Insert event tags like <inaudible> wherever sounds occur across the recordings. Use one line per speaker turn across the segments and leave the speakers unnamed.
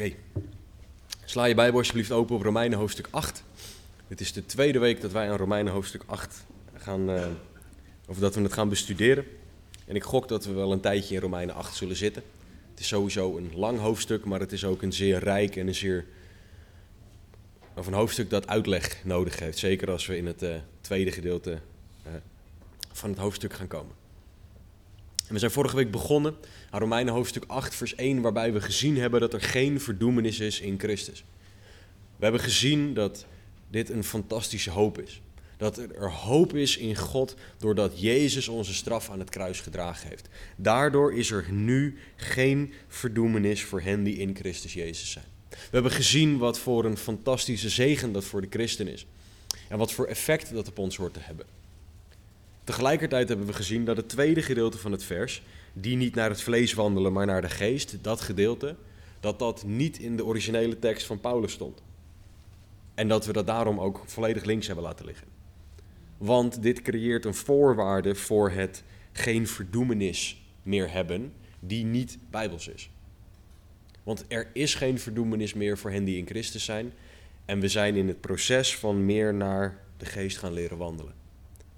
Oké. Sla je Bijbel alsjeblieft open op Romeinen hoofdstuk 8. Dit is de tweede week dat wij aan Romeinen hoofdstuk 8 gaan, uh, of dat we het gaan bestuderen. En ik gok dat we wel een tijdje in Romeinen 8 zullen zitten. Het is sowieso een lang hoofdstuk, maar het is ook een zeer rijk en een zeer. of een hoofdstuk dat uitleg nodig heeft. Zeker als we in het uh, tweede gedeelte uh, van het hoofdstuk gaan komen. En we zijn vorige week begonnen aan Romeinen hoofdstuk 8, vers 1, waarbij we gezien hebben dat er geen verdoemenis is in Christus. We hebben gezien dat dit een fantastische hoop is. Dat er hoop is in God doordat Jezus onze straf aan het kruis gedragen heeft. Daardoor is er nu geen verdoemenis voor hen die in Christus Jezus zijn. We hebben gezien wat voor een fantastische zegen dat voor de christen is. En wat voor effect dat op ons hoort te hebben. Tegelijkertijd hebben we gezien dat het tweede gedeelte van het vers, die niet naar het vlees wandelen, maar naar de geest, dat gedeelte, dat dat niet in de originele tekst van Paulus stond. En dat we dat daarom ook volledig links hebben laten liggen. Want dit creëert een voorwaarde voor het geen verdoemenis meer hebben, die niet bijbels is. Want er is geen verdoemenis meer voor hen die in Christus zijn. En we zijn in het proces van meer naar de geest gaan leren wandelen.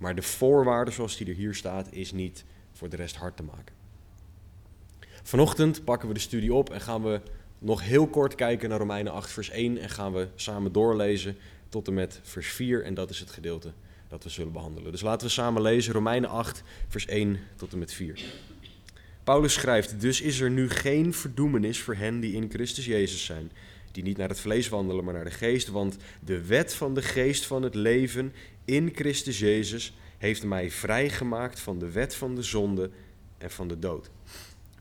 Maar de voorwaarde zoals die er hier staat, is niet voor de rest hard te maken. Vanochtend pakken we de studie op en gaan we nog heel kort kijken naar Romeinen 8, vers 1 en gaan we samen doorlezen tot en met vers 4 en dat is het gedeelte dat we zullen behandelen. Dus laten we samen lezen Romeinen 8, vers 1 tot en met 4. Paulus schrijft, dus is er nu geen verdoemenis voor hen die in Christus Jezus zijn, die niet naar het vlees wandelen, maar naar de geest, want de wet van de geest van het leven in Christus Jezus heeft mij vrijgemaakt van de wet van de zonde en van de dood.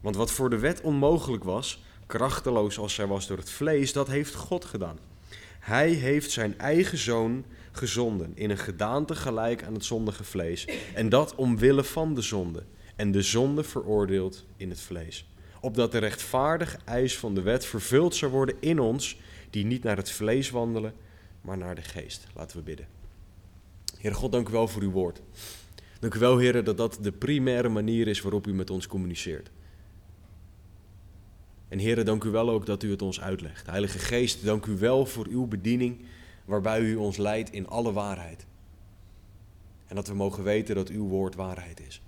Want wat voor de wet onmogelijk was, krachteloos als zij was door het vlees, dat heeft God gedaan. Hij heeft zijn eigen zoon gezonden in een gedaante gelijk aan het zondige vlees. En dat omwille van de zonde. En de zonde veroordeeld in het vlees. Opdat de rechtvaardige eis van de wet vervuld zou worden in ons, die niet naar het vlees wandelen, maar naar de geest. Laten we bidden. Heer God, dank u wel voor uw woord. Dank u wel, Heer, dat dat de primaire manier is waarop u met ons communiceert. En Heer, dank u wel ook dat u het ons uitlegt. Heilige Geest, dank u wel voor uw bediening, waarbij u ons leidt in alle waarheid. En dat we mogen weten dat uw woord waarheid is.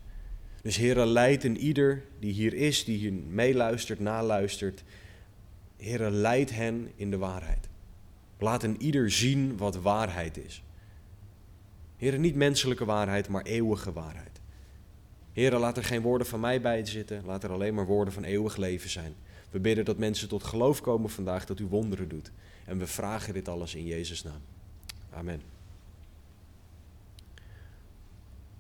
Dus Heer, leid en ieder die hier is, die hier meeluistert, naluistert. Heer, leid hen in de waarheid. Laat een ieder zien wat waarheid is. Heer, niet menselijke waarheid, maar eeuwige waarheid. Heer, laat er geen woorden van mij bij zitten, laat er alleen maar woorden van eeuwig leven zijn. We bidden dat mensen tot geloof komen vandaag, dat u wonderen doet. En we vragen dit alles in Jezus' naam. Amen.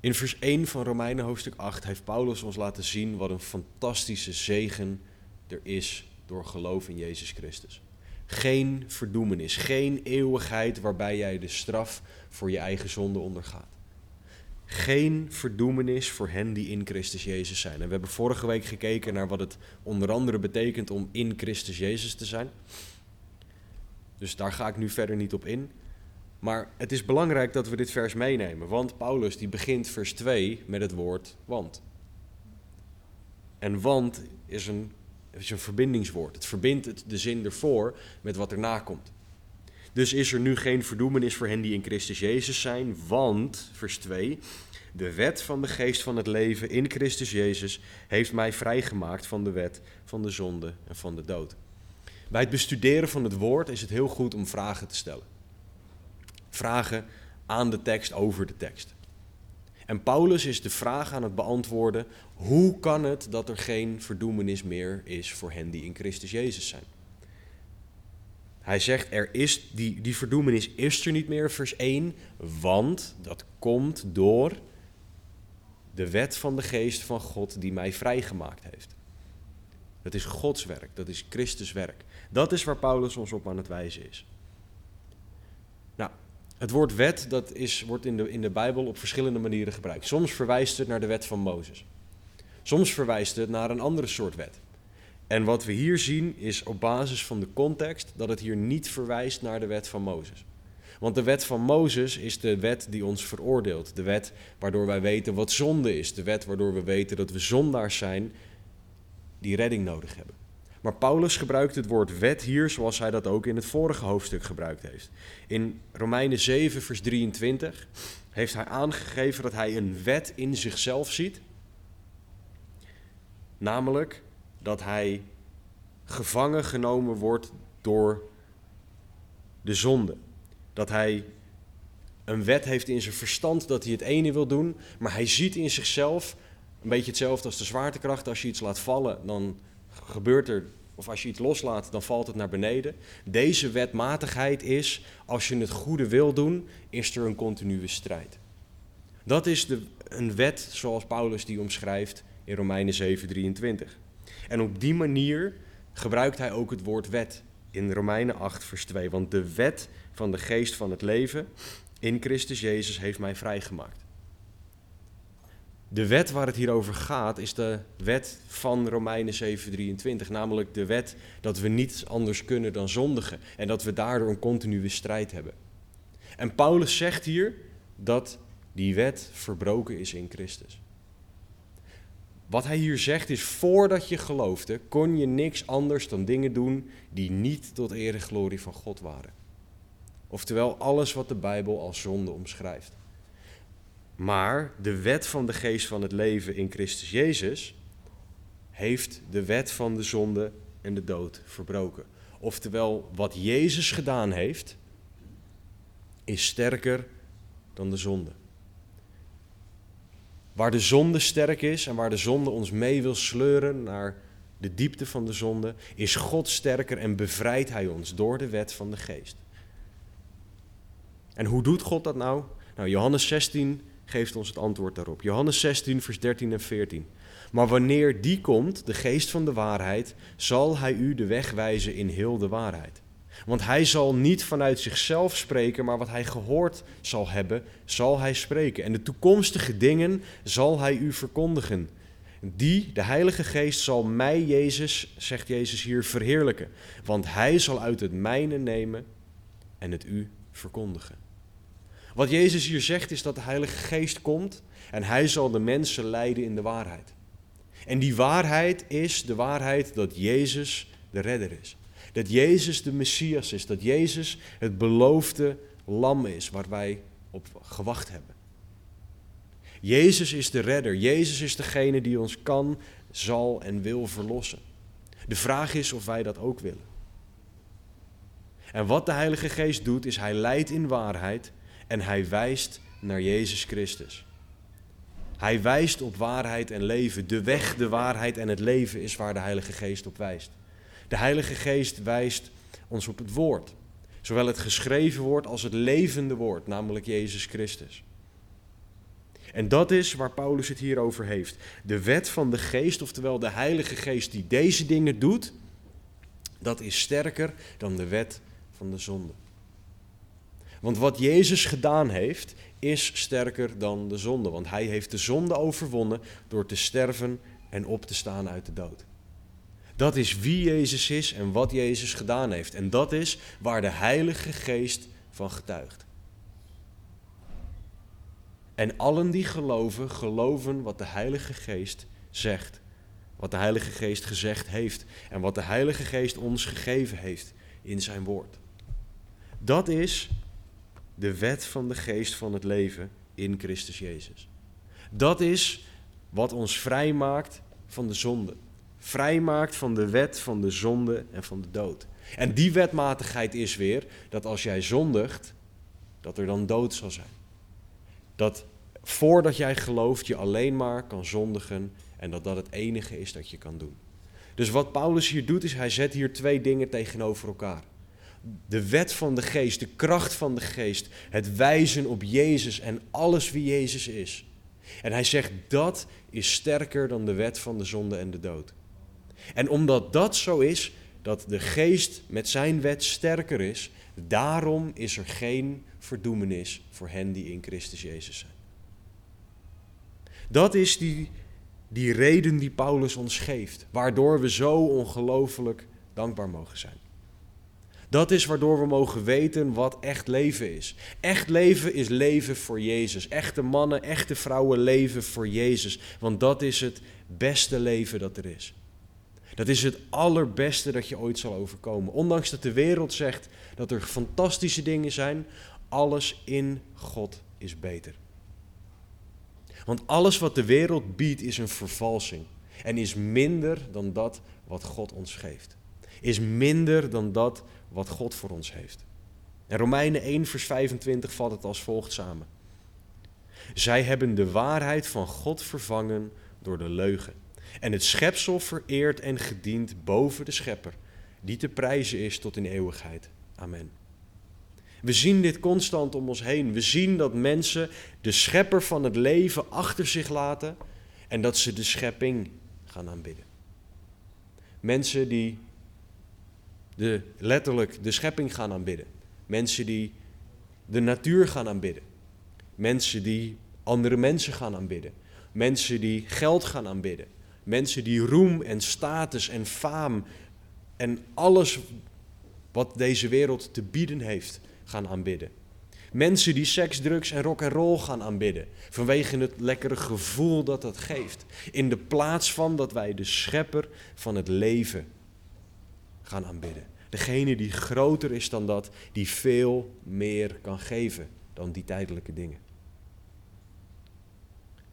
In vers 1 van Romeinen hoofdstuk 8 heeft Paulus ons laten zien wat een fantastische zegen er is door geloof in Jezus Christus. Geen verdoemenis, geen eeuwigheid waarbij jij de straf voor je eigen zonde ondergaat. Geen verdoemenis voor hen die in Christus Jezus zijn. En we hebben vorige week gekeken naar wat het onder andere betekent om in Christus Jezus te zijn. Dus daar ga ik nu verder niet op in. Maar het is belangrijk dat we dit vers meenemen, want Paulus die begint vers 2 met het woord want. En want is een is een verbindingswoord. Het verbindt de zin ervoor met wat erna komt. Dus is er nu geen verdoemenis voor hen die in Christus Jezus zijn, want, vers 2, de wet van de geest van het leven in Christus Jezus heeft mij vrijgemaakt van de wet van de zonde en van de dood. Bij het bestuderen van het woord is het heel goed om vragen te stellen. Vragen aan de tekst over de tekst. En Paulus is de vraag aan het beantwoorden: hoe kan het dat er geen verdoemenis meer is voor hen die in Christus Jezus zijn? Hij zegt, er is, die, die verdoemenis is er niet meer, vers 1, want dat komt door de wet van de geest van God die mij vrijgemaakt heeft. Dat is Gods werk, dat is Christus werk. Dat is waar Paulus ons op aan het wijzen is. Het woord wet dat is, wordt in de, in de Bijbel op verschillende manieren gebruikt. Soms verwijst het naar de wet van Mozes. Soms verwijst het naar een andere soort wet. En wat we hier zien is op basis van de context dat het hier niet verwijst naar de wet van Mozes. Want de wet van Mozes is de wet die ons veroordeelt. De wet waardoor wij weten wat zonde is. De wet waardoor we weten dat we zondaars zijn die redding nodig hebben. Maar Paulus gebruikt het woord wet hier zoals hij dat ook in het vorige hoofdstuk gebruikt heeft. In Romeinen 7, vers 23 heeft hij aangegeven dat hij een wet in zichzelf ziet. Namelijk dat hij gevangen genomen wordt door de zonde. Dat hij een wet heeft in zijn verstand dat hij het ene wil doen, maar hij ziet in zichzelf een beetje hetzelfde als de zwaartekracht. Als je iets laat vallen, dan gebeurt er, of als je iets loslaat, dan valt het naar beneden. Deze wetmatigheid is, als je het goede wil doen, is er een continue strijd. Dat is de, een wet zoals Paulus die omschrijft in Romeinen 7:23. En op die manier gebruikt hij ook het woord wet in Romeinen 8, vers 2. Want de wet van de geest van het leven in Christus Jezus heeft mij vrijgemaakt. De wet waar het hier over gaat is de wet van Romeinen 7:23, namelijk de wet dat we niets anders kunnen dan zondigen en dat we daardoor een continue strijd hebben. En Paulus zegt hier dat die wet verbroken is in Christus. Wat hij hier zegt is, voordat je geloofde, kon je niks anders dan dingen doen die niet tot eer en glorie van God waren. Oftewel alles wat de Bijbel als zonde omschrijft. Maar de wet van de geest van het leven in Christus Jezus heeft de wet van de zonde en de dood verbroken. Oftewel, wat Jezus gedaan heeft, is sterker dan de zonde. Waar de zonde sterk is en waar de zonde ons mee wil sleuren naar de diepte van de zonde, is God sterker en bevrijdt Hij ons door de wet van de geest. En hoe doet God dat nou? Nou, Johannes 16 geeft ons het antwoord daarop. Johannes 16, vers 13 en 14. Maar wanneer die komt, de geest van de waarheid, zal hij u de weg wijzen in heel de waarheid. Want hij zal niet vanuit zichzelf spreken, maar wat hij gehoord zal hebben, zal hij spreken. En de toekomstige dingen zal hij u verkondigen. Die, de Heilige Geest, zal mij, Jezus, zegt Jezus hier, verheerlijken. Want hij zal uit het mijne nemen en het u verkondigen. Wat Jezus hier zegt is dat de Heilige Geest komt en hij zal de mensen leiden in de waarheid. En die waarheid is de waarheid dat Jezus de redder is. Dat Jezus de Messias is, dat Jezus het beloofde lam is waar wij op gewacht hebben. Jezus is de redder, Jezus is degene die ons kan, zal en wil verlossen. De vraag is of wij dat ook willen. En wat de Heilige Geest doet, is hij leidt in waarheid en hij wijst naar Jezus Christus. Hij wijst op waarheid en leven. De weg, de waarheid en het leven is waar de Heilige Geest op wijst. De Heilige Geest wijst ons op het woord. Zowel het geschreven woord als het levende woord, namelijk Jezus Christus. En dat is waar Paulus het hier over heeft. De wet van de geest, oftewel de Heilige Geest die deze dingen doet, dat is sterker dan de wet van de zonde. Want wat Jezus gedaan heeft, is sterker dan de zonde. Want hij heeft de zonde overwonnen door te sterven en op te staan uit de dood. Dat is wie Jezus is en wat Jezus gedaan heeft. En dat is waar de Heilige Geest van getuigt. En allen die geloven, geloven wat de Heilige Geest zegt. Wat de Heilige Geest gezegd heeft. En wat de Heilige Geest ons gegeven heeft in zijn woord. Dat is de wet van de geest van het leven in Christus Jezus. Dat is wat ons vrijmaakt van de zonde. Vrijmaakt van de wet van de zonde en van de dood. En die wetmatigheid is weer dat als jij zondigt, dat er dan dood zal zijn. Dat voordat jij gelooft je alleen maar kan zondigen en dat dat het enige is dat je kan doen. Dus wat Paulus hier doet is hij zet hier twee dingen tegenover elkaar de wet van de geest, de kracht van de geest, het wijzen op Jezus en alles wie Jezus is. En hij zegt dat is sterker dan de wet van de zonde en de dood. En omdat dat zo is, dat de geest met zijn wet sterker is, daarom is er geen verdoemenis voor hen die in Christus Jezus zijn. Dat is die, die reden die Paulus ons geeft, waardoor we zo ongelooflijk dankbaar mogen zijn. Dat is waardoor we mogen weten wat echt leven is. Echt leven is leven voor Jezus. Echte mannen, echte vrouwen leven voor Jezus. Want dat is het beste leven dat er is. Dat is het allerbeste dat je ooit zal overkomen. Ondanks dat de wereld zegt dat er fantastische dingen zijn, alles in God is beter. Want alles wat de wereld biedt is een vervalsing en is minder dan dat wat God ons geeft. Is minder dan dat wat God voor ons heeft. En Romeinen 1, vers 25 vat het als volgt samen. Zij hebben de waarheid van God vervangen door de leugen. En het schepsel vereerd en gediend boven de schepper, die te prijzen is tot in eeuwigheid. Amen. We zien dit constant om ons heen. We zien dat mensen de schepper van het leven achter zich laten en dat ze de schepping gaan aanbidden. Mensen die de, letterlijk de schepping gaan aanbidden. Mensen die de natuur gaan aanbidden. Mensen die andere mensen gaan aanbidden. Mensen die geld gaan aanbidden. Mensen die roem en status en faam en alles wat deze wereld te bieden heeft gaan aanbidden. Mensen die seks, drugs en rock en roll gaan aanbidden. Vanwege het lekkere gevoel dat dat geeft. In de plaats van dat wij de schepper van het leven gaan aanbidden. Degene die groter is dan dat, die veel meer kan geven dan die tijdelijke dingen.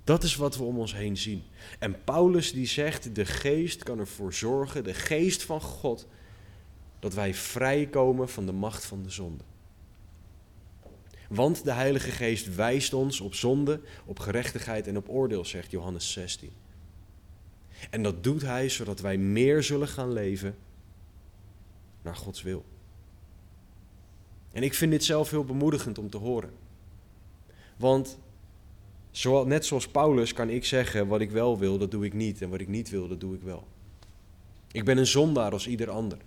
Dat is wat we om ons heen zien. En Paulus die zegt, de geest kan ervoor zorgen, de geest van God, dat wij vrijkomen van de macht van de zonde. Want de Heilige Geest wijst ons op zonde, op gerechtigheid en op oordeel, zegt Johannes 16. En dat doet Hij zodat wij meer zullen gaan leven naar Gods wil. En ik vind dit zelf heel bemoedigend om te horen. Want net zoals Paulus kan ik zeggen, wat ik wel wil, dat doe ik niet. En wat ik niet wil, dat doe ik wel. Ik ben een zondaar als ieder ander.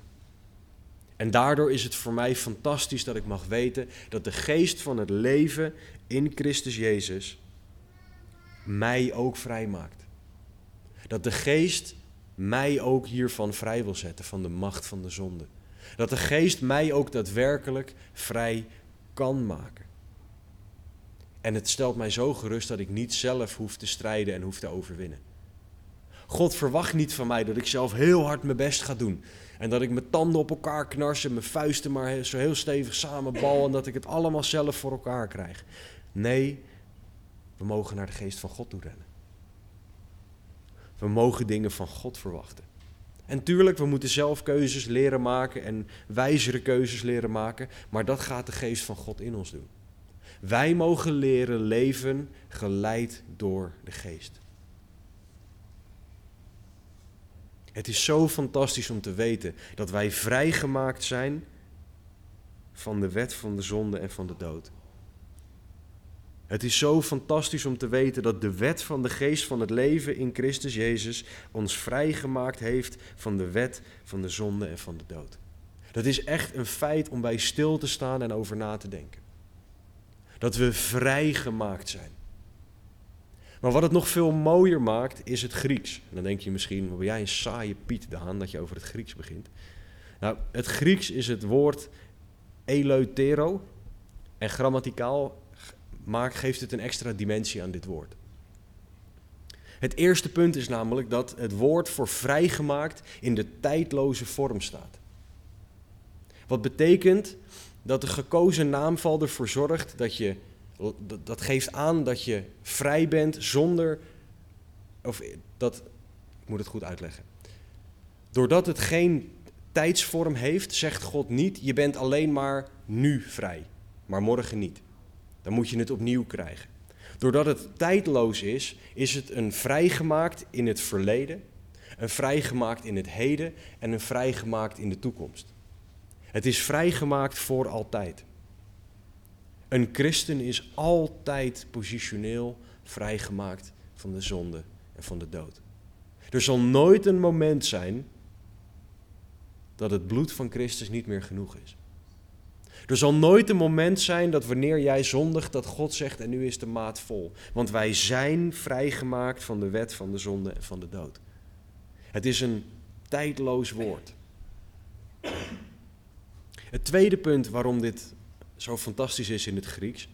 En daardoor is het voor mij fantastisch dat ik mag weten dat de geest van het leven in Christus Jezus mij ook vrij maakt. Dat de geest mij ook hiervan vrij wil zetten, van de macht van de zonde. Dat de geest mij ook daadwerkelijk vrij kan maken. En het stelt mij zo gerust dat ik niet zelf hoef te strijden en hoef te overwinnen. God verwacht niet van mij dat ik zelf heel hard mijn best ga doen. En dat ik mijn tanden op elkaar knarsen, mijn vuisten maar zo heel stevig samenbal en dat ik het allemaal zelf voor elkaar krijg. Nee, we mogen naar de geest van God toe rennen. We mogen dingen van God verwachten. En tuurlijk, we moeten zelf keuzes leren maken en wijzere keuzes leren maken, maar dat gaat de geest van God in ons doen. Wij mogen leren leven geleid door de geest. Het is zo fantastisch om te weten dat wij vrijgemaakt zijn van de wet van de zonde en van de dood. Het is zo fantastisch om te weten dat de wet van de geest van het leven in Christus Jezus ons vrijgemaakt heeft van de wet van de zonde en van de dood. Dat is echt een feit om bij stil te staan en over na te denken. Dat we vrijgemaakt zijn. Maar wat het nog veel mooier maakt, is het Grieks. En dan denk je misschien, ben jij een saaie Piet Daan dat je over het Grieks begint. Nou, het Grieks is het woord eleutero. En grammaticaal maakt, geeft het een extra dimensie aan dit woord. Het eerste punt is namelijk dat het woord voor vrijgemaakt in de tijdloze vorm staat. Wat betekent dat de gekozen naamval ervoor zorgt dat je dat geeft aan dat je vrij bent zonder. Of dat. Ik moet het goed uitleggen. Doordat het geen tijdsvorm heeft, zegt God niet: je bent alleen maar nu vrij, maar morgen niet. Dan moet je het opnieuw krijgen. Doordat het tijdloos is, is het een vrijgemaakt in het verleden, een vrijgemaakt in het heden en een vrijgemaakt in de toekomst. Het is vrijgemaakt voor altijd. Een christen is altijd positioneel vrijgemaakt van de zonde en van de dood. Er zal nooit een moment zijn dat het bloed van Christus niet meer genoeg is. Er zal nooit een moment zijn dat wanneer jij zondigt, dat God zegt en nu is de maat vol. Want wij zijn vrijgemaakt van de wet van de zonde en van de dood. Het is een tijdloos woord. Het tweede punt waarom dit zo fantastisch is in het Grieks,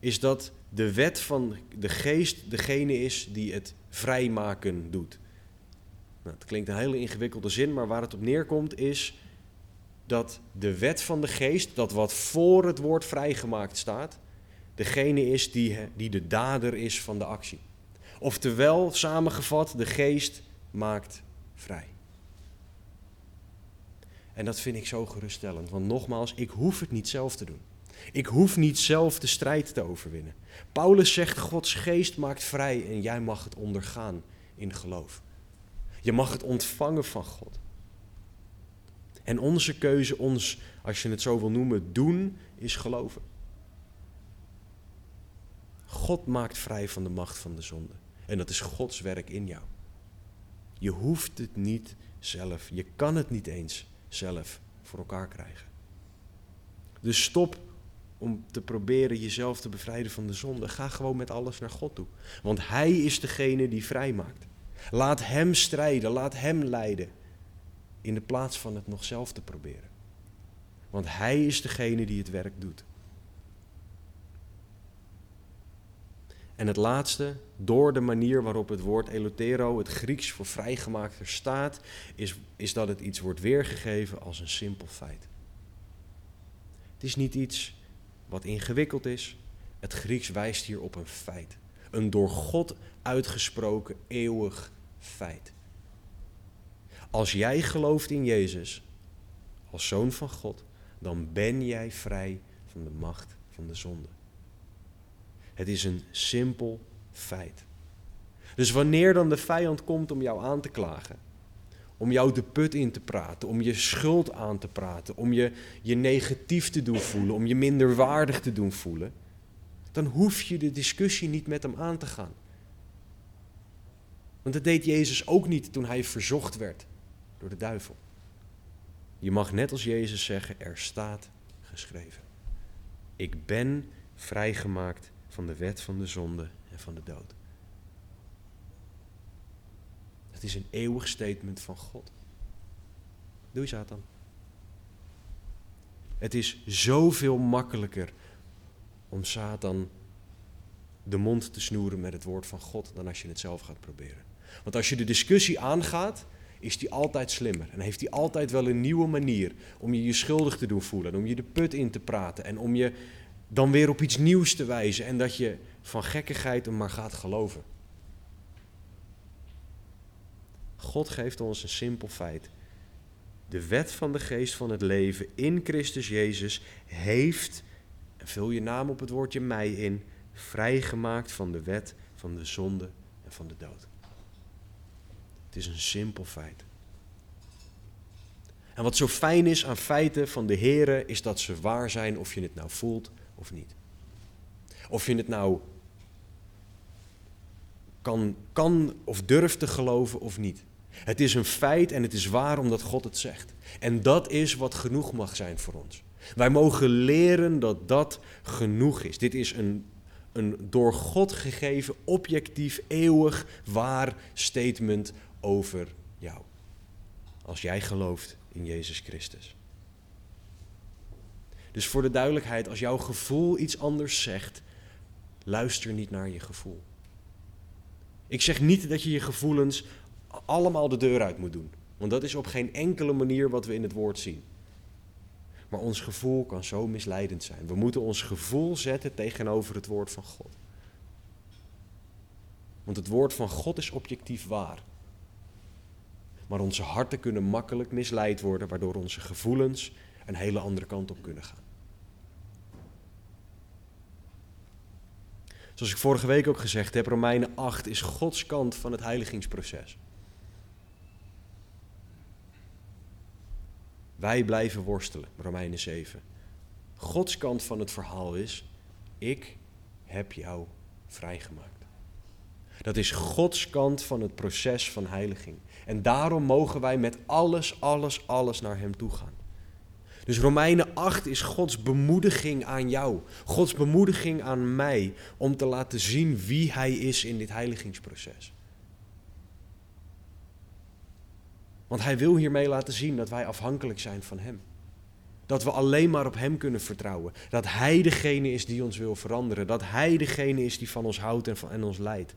is dat de wet van de geest degene is die het vrijmaken doet. Nou, het klinkt een hele ingewikkelde zin, maar waar het op neerkomt is dat de wet van de geest, dat wat voor het woord vrijgemaakt staat, degene is die, die de dader is van de actie. Oftewel, samengevat, de geest maakt vrij. En dat vind ik zo geruststellend, want nogmaals, ik hoef het niet zelf te doen. Ik hoef niet zelf de strijd te overwinnen. Paulus zegt, Gods geest maakt vrij en jij mag het ondergaan in geloof. Je mag het ontvangen van God. En onze keuze, ons, als je het zo wil noemen, doen, is geloven. God maakt vrij van de macht van de zonde. En dat is Gods werk in jou. Je hoeft het niet zelf. Je kan het niet eens zelf voor elkaar krijgen. Dus stop om te proberen jezelf te bevrijden van de zonde. Ga gewoon met alles naar God toe. Want Hij is degene die vrij maakt. Laat Hem strijden, laat Hem leiden. In de plaats van het nog zelf te proberen. Want Hij is degene die het werk doet. En het laatste, door de manier waarop het woord elotero, het Grieks voor vrijgemaakt, er staat, is, is dat het iets wordt weergegeven als een simpel feit. Het is niet iets wat ingewikkeld is. Het Grieks wijst hier op een feit. Een door God uitgesproken eeuwig feit. Als jij gelooft in Jezus als zoon van God, dan ben jij vrij van de macht van de zonde. Het is een simpel feit. Dus wanneer dan de vijand komt om jou aan te klagen, om jou de put in te praten, om je schuld aan te praten, om je je negatief te doen voelen, om je minder waardig te doen voelen, dan hoef je de discussie niet met hem aan te gaan. Want dat deed Jezus ook niet toen hij verzocht werd door de duivel. Je mag net als Jezus zeggen, er staat geschreven. Ik ben vrijgemaakt van de wet van de zonde en van de dood. Het is een eeuwig statement van God. Doe je Satan. Het is zoveel makkelijker om Satan de mond te snoeren met het woord van God dan als je het zelf gaat proberen. Want als je de discussie aangaat, is die altijd slimmer. En heeft hij altijd wel een nieuwe manier om je je schuldig te doen voelen. En om je de put in te praten. En om je dan weer op iets nieuws te wijzen. En dat je van gekkigheid hem maar gaat geloven. God geeft ons een simpel feit. De wet van de geest van het leven in Christus Jezus heeft, en vul je naam op het woordje mij in, vrijgemaakt van de wet van de zonde en van de dood. Het is een simpel feit. En wat zo fijn is aan feiten van de Here, is dat ze waar zijn of je het nou voelt of niet. Of je het nou kan, kan of durft te geloven of niet. Het is een feit en het is waar omdat God het zegt. En dat is wat genoeg mag zijn voor ons. Wij mogen leren dat dat genoeg is. Dit is een, een door God gegeven, objectief, eeuwig waar statement over jou. Als jij gelooft in Jezus Christus. Dus voor de duidelijkheid, als jouw gevoel iets anders zegt, luister niet naar je gevoel. Ik zeg niet dat je je gevoelens allemaal de deur uit moet doen. Want dat is op geen enkele manier wat we in het woord zien. Maar ons gevoel kan zo misleidend zijn. We moeten ons gevoel zetten tegenover het woord van God. Want het woord van God is objectief waar. Maar onze harten kunnen makkelijk misleid worden, waardoor onze gevoelens een hele andere kant op kunnen gaan. Zoals ik vorige week ook gezegd heb, Romeinen 8 is Gods kant van het heiligingsproces. Wij blijven worstelen, Romeinen 7. Gods kant van het verhaal is, ik heb jou vrijgemaakt. Dat is Gods kant van het proces van heiliging. En daarom mogen wij met alles, alles, alles naar Hem toe gaan. Dus Romeinen 8 is Gods bemoediging aan jou. Gods bemoediging aan mij om te laten zien wie Hij is in dit heiligingsproces. Want Hij wil hiermee laten zien dat wij afhankelijk zijn van Hem. Dat we alleen maar op Hem kunnen vertrouwen. Dat Hij degene is die ons wil veranderen. Dat Hij degene is die van ons houdt en, van, en ons leidt.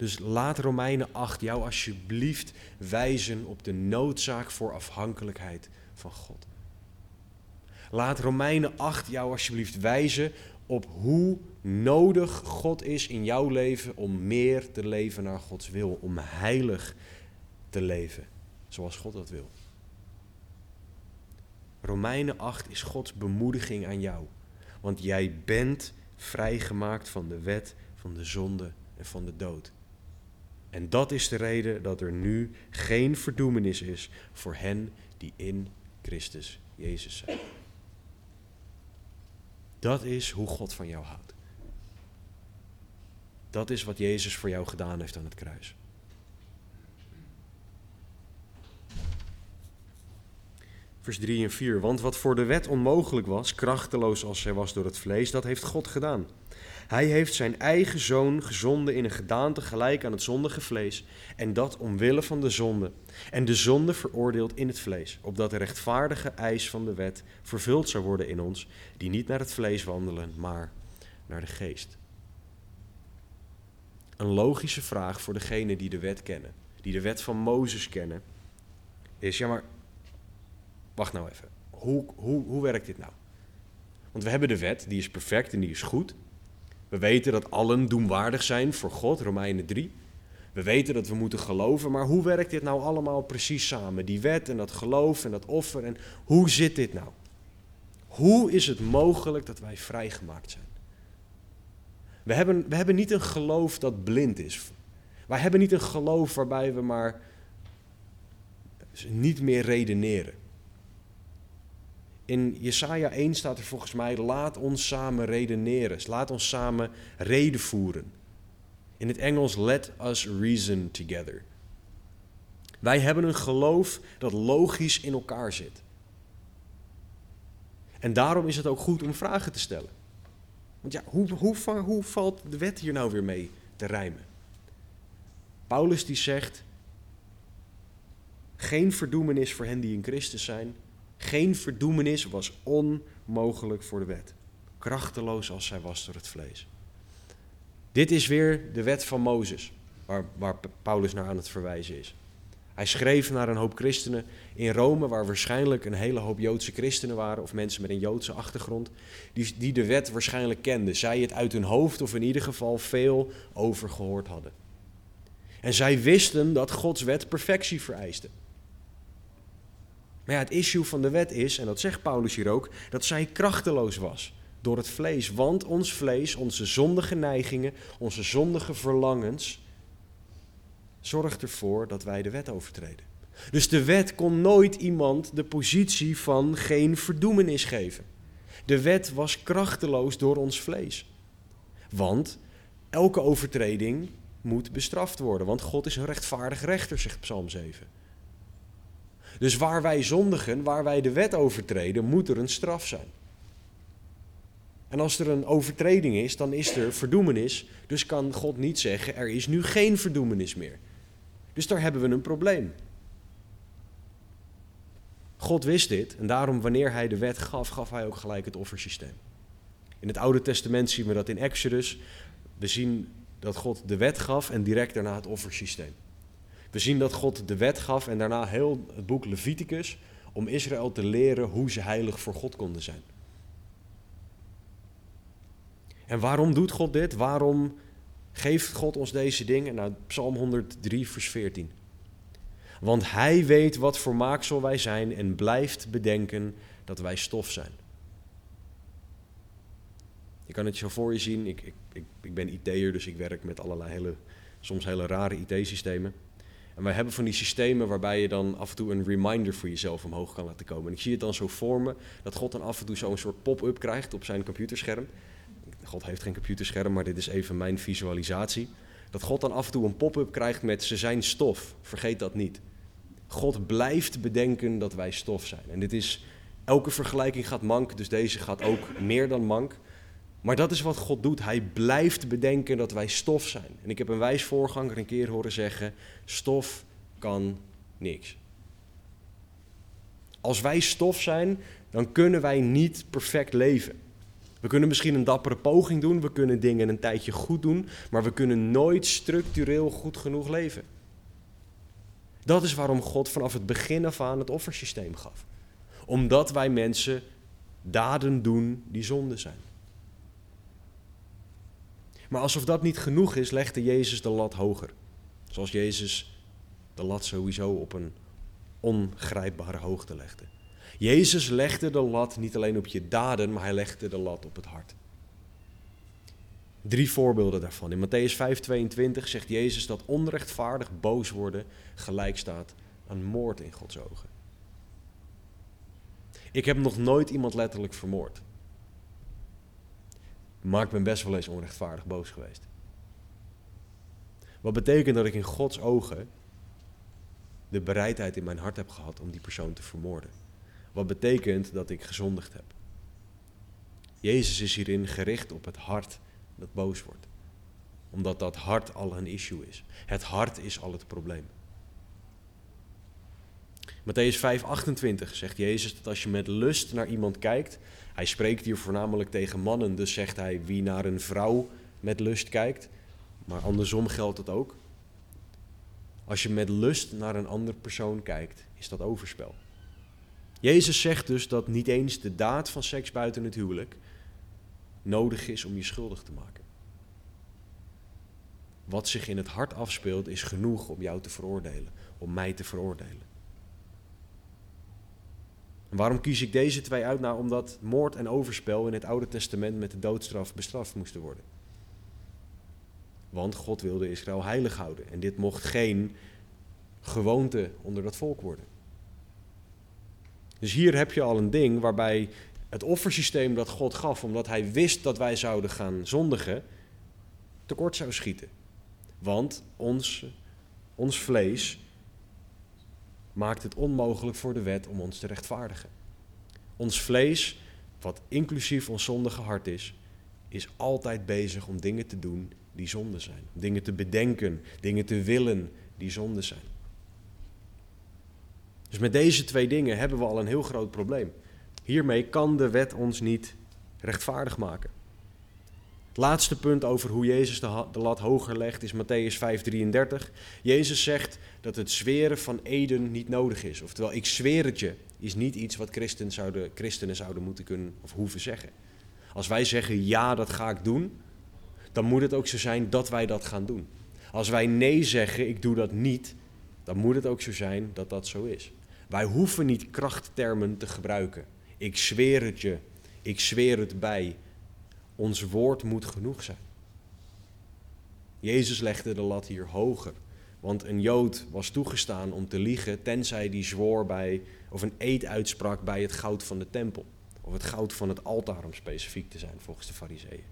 Dus laat Romeinen 8 jou alsjeblieft wijzen op de noodzaak voor afhankelijkheid van God. Laat Romeinen 8 jou alsjeblieft wijzen op hoe nodig God is in jouw leven om meer te leven naar Gods wil, om heilig te leven zoals God dat wil. Romeinen 8 is Gods bemoediging aan jou, want jij bent vrijgemaakt van de wet, van de zonde en van de dood. En dat is de reden dat er nu geen verdoemenis is voor hen die in Christus Jezus zijn. Dat is hoe God van jou houdt. Dat is wat Jezus voor jou gedaan heeft aan het kruis. Vers 3 en 4. Want wat voor de wet onmogelijk was, krachteloos als zij was door het vlees, dat heeft God gedaan. Hij heeft zijn eigen zoon gezonden in een gedaante gelijk aan het zondige vlees, en dat omwille van de zonde. En de zonde veroordeeld in het vlees, opdat de rechtvaardige eis van de wet vervuld zou worden in ons, die niet naar het vlees wandelen, maar naar de geest. Een logische vraag voor degenen die de wet kennen, die de wet van Mozes kennen, is: ja, maar wacht nou even, hoe, hoe, hoe werkt dit nou? Want we hebben de wet, die is perfect en die is goed. We weten dat allen doemwaardig zijn voor God, Romeinen 3. We weten dat we moeten geloven, maar hoe werkt dit nou allemaal precies samen? Die wet en dat geloof en dat offer en hoe zit dit nou? Hoe is het mogelijk dat wij vrijgemaakt zijn? We hebben, we hebben niet een geloof dat blind is. Wij hebben niet een geloof waarbij we maar niet meer redeneren. In Jesaja 1 staat er volgens mij: laat ons samen redeneren. Laat ons samen reden voeren. In het Engels: let us reason together. Wij hebben een geloof dat logisch in elkaar zit. En daarom is het ook goed om vragen te stellen. Want ja, hoe, hoe, hoe valt de wet hier nou weer mee te rijmen? Paulus die zegt: geen verdoemenis voor hen die in Christus zijn, geen verdoemenis was onmogelijk voor de wet, krachteloos als zij was door het vlees. Dit is weer de wet van Mozes, waar, waar Paulus naar aan het verwijzen is. Hij schreef naar een hoop christenen in Rome, waar waarschijnlijk een hele hoop Joodse christenen waren, of mensen met een Joodse achtergrond, die, die de wet waarschijnlijk kenden. Zij het uit hun hoofd, of in ieder geval veel over gehoord hadden. En zij wisten dat Gods wet perfectie vereiste. Maar ja, het issue van de wet is, en dat zegt Paulus hier ook, dat zij krachteloos was door het vlees. Want ons vlees, onze zondige neigingen, onze zondige verlangens, zorgt ervoor dat wij de wet overtreden. Dus de wet kon nooit iemand de positie van geen verdoemenis geven. De wet was krachteloos door ons vlees. Want elke overtreding moet bestraft worden, want God is een rechtvaardig rechter, zegt Psalm 7. Dus waar wij zondigen, waar wij de wet overtreden, moet er een straf zijn. En als er een overtreding is, dan is er verdoemenis. Dus kan God niet zeggen, er is nu geen verdoemenis meer. Dus daar hebben we een probleem. God wist dit en daarom wanneer hij de wet gaf, gaf hij ook gelijk het offersysteem. In het Oude Testament zien we dat in Exodus. We zien dat God de wet gaf en direct daarna het offersysteem. We zien dat God de wet gaf en daarna heel het boek Leviticus om Israël te leren hoe ze heilig voor God konden zijn. En waarom doet God dit? Waarom geeft God ons deze dingen? Nou, Psalm 103, vers 14. Want hij weet wat voor maaksel wij zijn en blijft bedenken dat wij stof zijn. Je kan het zo voor je zien. Ik, ik, ik, ik ben IT'er, dus ik werk met allerlei hele, soms hele rare IT-systemen. En wij hebben van die systemen waarbij je dan af en toe een reminder voor jezelf omhoog kan laten komen. En ik zie het dan zo vormen dat God dan af en toe zo'n soort pop-up krijgt op zijn computerscherm. God heeft geen computerscherm, maar dit is even mijn visualisatie. Dat God dan af en toe een pop-up krijgt met ze zijn stof. Vergeet dat niet. God blijft bedenken dat wij stof zijn. En dit is, elke vergelijking gaat mank, dus deze gaat ook meer dan mank. Maar dat is wat God doet. Hij blijft bedenken dat wij stof zijn. En ik heb een wijs voorganger een keer horen zeggen: stof kan niks. Als wij stof zijn, dan kunnen wij niet perfect leven. We kunnen misschien een dappere poging doen, we kunnen dingen een tijdje goed doen, maar we kunnen nooit structureel goed genoeg leven. Dat is waarom God vanaf het begin af aan het offersysteem gaf. Omdat wij mensen daden doen die zonde zijn. Maar alsof dat niet genoeg is, legde Jezus de lat hoger. Zoals Jezus de lat sowieso op een ongrijpbare hoogte legde. Jezus legde de lat niet alleen op je daden, maar hij legde de lat op het hart. Drie voorbeelden daarvan. In Matthäus 5:22 zegt Jezus dat onrechtvaardig boos worden gelijk staat aan moord in Gods ogen. Ik heb nog nooit iemand letterlijk vermoord. Maar ik ben best wel eens onrechtvaardig boos geweest. Wat betekent dat ik in Gods ogen de bereidheid in mijn hart heb gehad om die persoon te vermoorden. Wat betekent dat ik gezondigd heb. Jezus is hierin gericht op het hart dat boos wordt. Omdat dat hart al een issue is. Het hart is al het probleem. Matthäus 5:28 zegt Jezus dat als je met lust naar iemand kijkt, hij spreekt hier voornamelijk tegen mannen, dus zegt hij wie naar een vrouw met lust kijkt, maar andersom geldt het ook. Als je met lust naar een andere persoon kijkt, is dat overspel. Jezus zegt dus dat niet eens de daad van seks buiten het huwelijk nodig is om je schuldig te maken. Wat zich in het hart afspeelt is genoeg om jou te veroordelen, om mij te veroordelen. Waarom kies ik deze twee uit? Nou, omdat moord en overspel in het Oude Testament met de doodstraf bestraft moesten worden. Want God wilde Israël heilig houden. En dit mocht geen gewoonte onder dat volk worden. Dus hier heb je al een ding waarbij het offersysteem dat God gaf, omdat hij wist dat wij zouden gaan zondigen, tekort zou schieten. Want ons, ons vlees maakt het onmogelijk voor de wet om ons te rechtvaardigen. Ons vlees, wat inclusief ons zondige hart is, is altijd bezig om dingen te doen die zonde zijn. Dingen te bedenken, dingen te willen die zonde zijn. Dus met deze twee dingen hebben we al een heel groot probleem. Hiermee kan de wet ons niet rechtvaardig maken. Laatste punt over hoe Jezus de, lat hoger legt is Matthäus 5:33. Jezus zegt dat het zweren van Eden niet nodig is. Oftewel, ik zweer het je, is niet iets wat christenen zouden, christenen zouden moeten kunnen of hoeven zeggen. Als wij zeggen ja, dat ga ik doen, dan moet het ook zo zijn dat wij dat gaan doen. Als wij nee zeggen, ik doe dat niet, dan moet het ook zo zijn dat dat zo is. Wij hoeven niet krachttermen te gebruiken. Ik zweer het je, ik zweer het bij. Ons woord moet genoeg zijn. Jezus legde de lat hier hoger. Want een Jood was toegestaan om te liegen, tenzij die zwoer bij, of een eed uitsprak bij het goud van de tempel. Of het goud van het altaar, om specifiek te zijn, volgens de Fariseeën.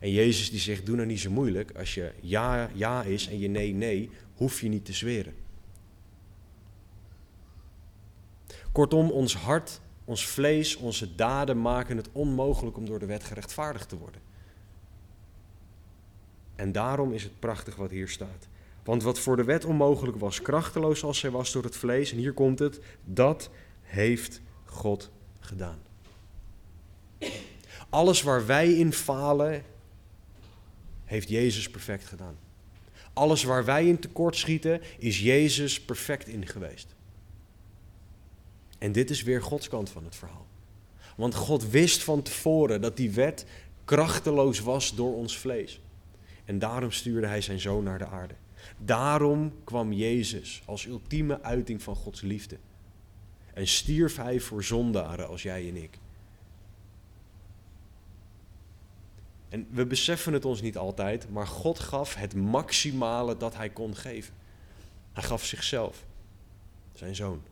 En Jezus die zegt, doe nou niet zo moeilijk. Als je ja, ja is en je nee, nee, hoef je niet te zweren. Kortom, ons hart, ons vlees, onze daden maken het onmogelijk om door de wet gerechtvaardigd te worden. En daarom is het prachtig wat hier staat. Want wat voor de wet onmogelijk was, krachteloos als zij was door het vlees, en hier komt het, dat heeft God gedaan. Alles waar wij in falen, heeft Jezus perfect gedaan. Alles waar wij in tekort schieten, is Jezus perfect in geweest. En dit is weer Gods kant van het verhaal. Want God wist van tevoren dat die wet krachteloos was door ons vlees. En daarom stuurde hij zijn zoon naar de aarde. Daarom kwam Jezus als ultieme uiting van Gods liefde. En stierf hij voor zondaren als jij en ik. En we beseffen het ons niet altijd, maar God gaf het maximale dat hij kon geven. Hij gaf zichzelf, zijn zoon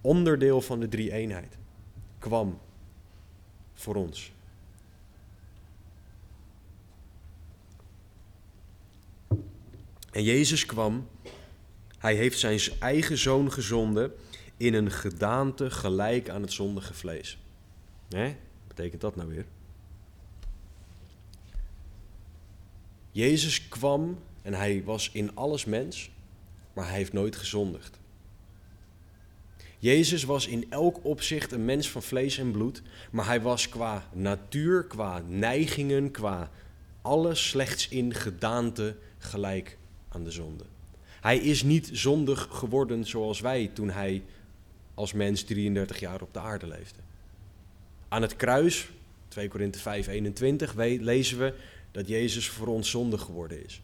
onderdeel van de drie eenheid, kwam voor ons. En Jezus kwam, hij heeft zijn eigen zoon gezonden in een gedaante gelijk aan het zondige vlees. Hè? Betekent dat nou weer? Jezus kwam en hij was in alles mens, maar hij heeft nooit gezondigd. Jezus was in elk opzicht een mens van vlees en bloed, maar hij was qua natuur, qua neigingen, qua alles slechts in gedaante gelijk aan de zonde. Hij is niet zondig geworden zoals wij toen hij als mens 33 jaar op de aarde leefde. Aan het kruis, 2 Korinthe 5, 21, lezen we dat Jezus voor ons zondig geworden is.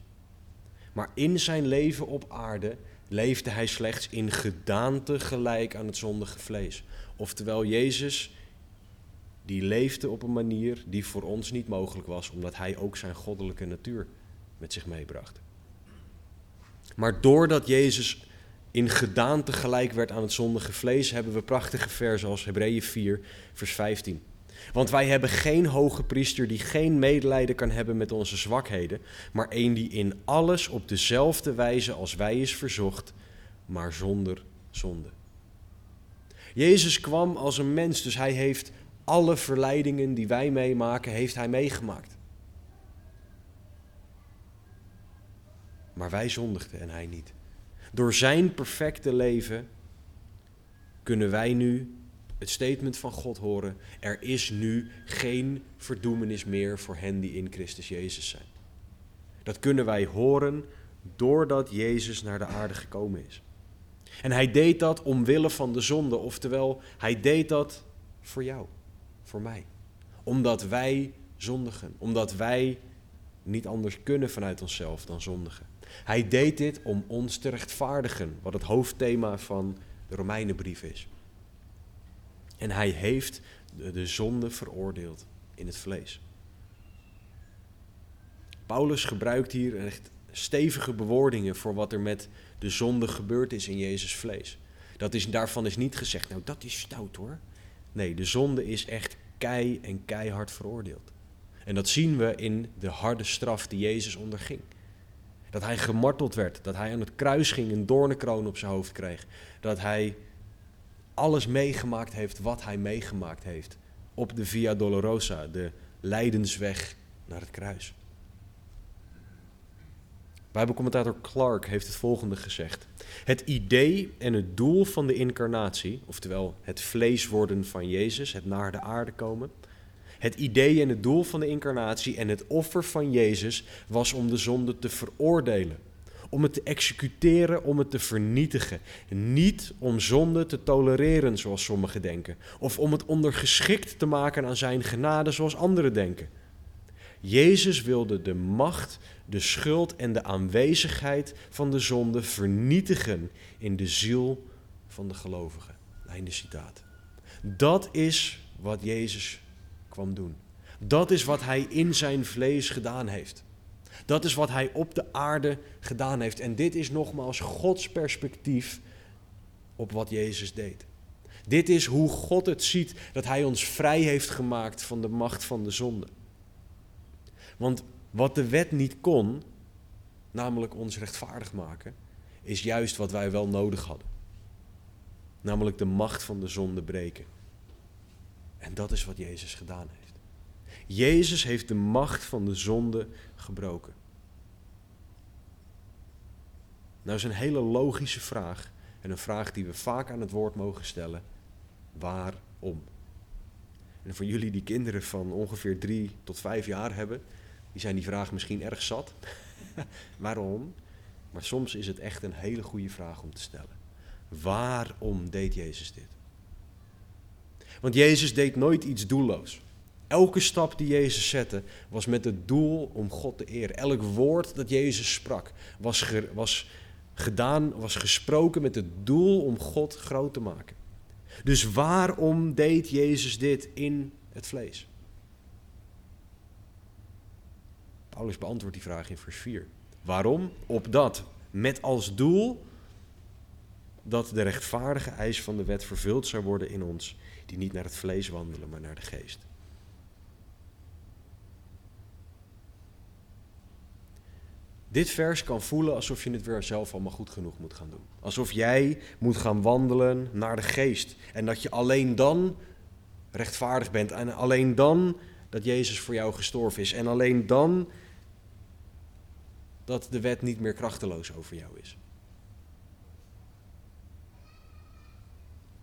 Maar in zijn leven op aarde leefde hij slechts in gedaante gelijk aan het zondige vlees. Oftewel, Jezus die leefde op een manier die voor ons niet mogelijk was, omdat hij ook zijn goddelijke natuur met zich meebracht. Maar doordat Jezus in gedaante gelijk werd aan het zondige vlees, hebben we prachtige versen als Hebreeën 4, vers 15. Want wij hebben geen hoge priester die geen medelijden kan hebben met onze zwakheden, maar een die in alles op dezelfde wijze als wij is verzocht, maar zonder zonde. Jezus kwam als een mens, dus hij heeft alle verleidingen die wij meemaken, heeft hij meegemaakt. Maar wij zondigden en hij niet. Door zijn perfecte leven kunnen wij nu het statement van God horen: er is nu geen verdoemenis meer voor hen die in Christus Jezus zijn. Dat kunnen wij horen doordat Jezus naar de aarde gekomen is. En hij deed dat omwille van de zonde, oftewel, hij deed dat voor jou, voor mij. Omdat wij zondigen, omdat wij niet anders kunnen vanuit onszelf dan zondigen. Hij deed dit om ons te rechtvaardigen, wat het hoofdthema van de Romeinenbrief is. En hij heeft de, zonde veroordeeld in het vlees. Paulus gebruikt hier echt stevige bewoordingen voor wat er met de zonde gebeurd is in Jezus vlees. Dat is, daarvan is niet gezegd, nou dat is stout hoor. Nee, de zonde is echt kei en keihard veroordeeld. En dat zien we in de harde straf die Jezus onderging. Dat hij gemarteld werd, dat hij aan het kruis ging, een doornenkroon op zijn hoofd kreeg. Dat hij alles meegemaakt heeft wat hij meegemaakt heeft op de Via Dolorosa, de lijdensweg naar het kruis. Bijbelcommentator Clark heeft het volgende gezegd. Het idee en het doel van de incarnatie, oftewel het vlees worden van Jezus, het naar de aarde komen. Het idee en het doel van de incarnatie en het offer van Jezus was om de zonde te veroordelen om het te executeren, om het te vernietigen. Niet om zonde te tolereren, zoals sommigen denken, of om het ondergeschikt te maken aan zijn genade, zoals anderen denken. Jezus wilde de macht, de schuld en de aanwezigheid van de zonde vernietigen in de ziel van de gelovigen. Einde citaat. Dat is wat Jezus kwam doen. Dat is wat hij in zijn vlees gedaan heeft. Dat is wat hij op de aarde gedaan heeft. En dit is nogmaals Gods perspectief op wat Jezus deed. Dit is hoe God het ziet, dat hij ons vrij heeft gemaakt van de macht van de zonde. Want wat de wet niet kon, namelijk ons rechtvaardig maken, is juist wat wij wel nodig hadden. Namelijk de macht van de zonde breken. En dat is wat Jezus gedaan heeft. Jezus heeft de macht van de zonde gebroken. Nou is een hele logische vraag en een vraag die we vaak aan het woord mogen stellen. Waarom? En voor jullie die kinderen van ongeveer drie tot vijf jaar hebben, die zijn die vraag misschien erg zat. <laughs> Waarom? Maar soms is het echt een hele goede vraag om te stellen. Waarom deed Jezus dit? Want Jezus deed nooit iets doelloos. Elke stap die Jezus zette was met het doel om God te eren. Elk woord dat Jezus sprak was, was gedaan, was gesproken met het doel om God groot te maken. Dus waarom deed Jezus dit in het vlees? Paulus beantwoordt die vraag in vers 4. Waarom? Opdat met als doel dat de rechtvaardige eis van de wet vervuld zou worden in ons, die niet naar het vlees wandelen, maar naar de geest. Dit vers kan voelen alsof je het weer zelf allemaal goed genoeg moet gaan doen. Alsof jij moet gaan wandelen naar de geest. En dat je alleen dan rechtvaardig bent. En alleen dan dat Jezus voor jou gestorven is. En alleen dan dat de wet niet meer krachteloos over jou is.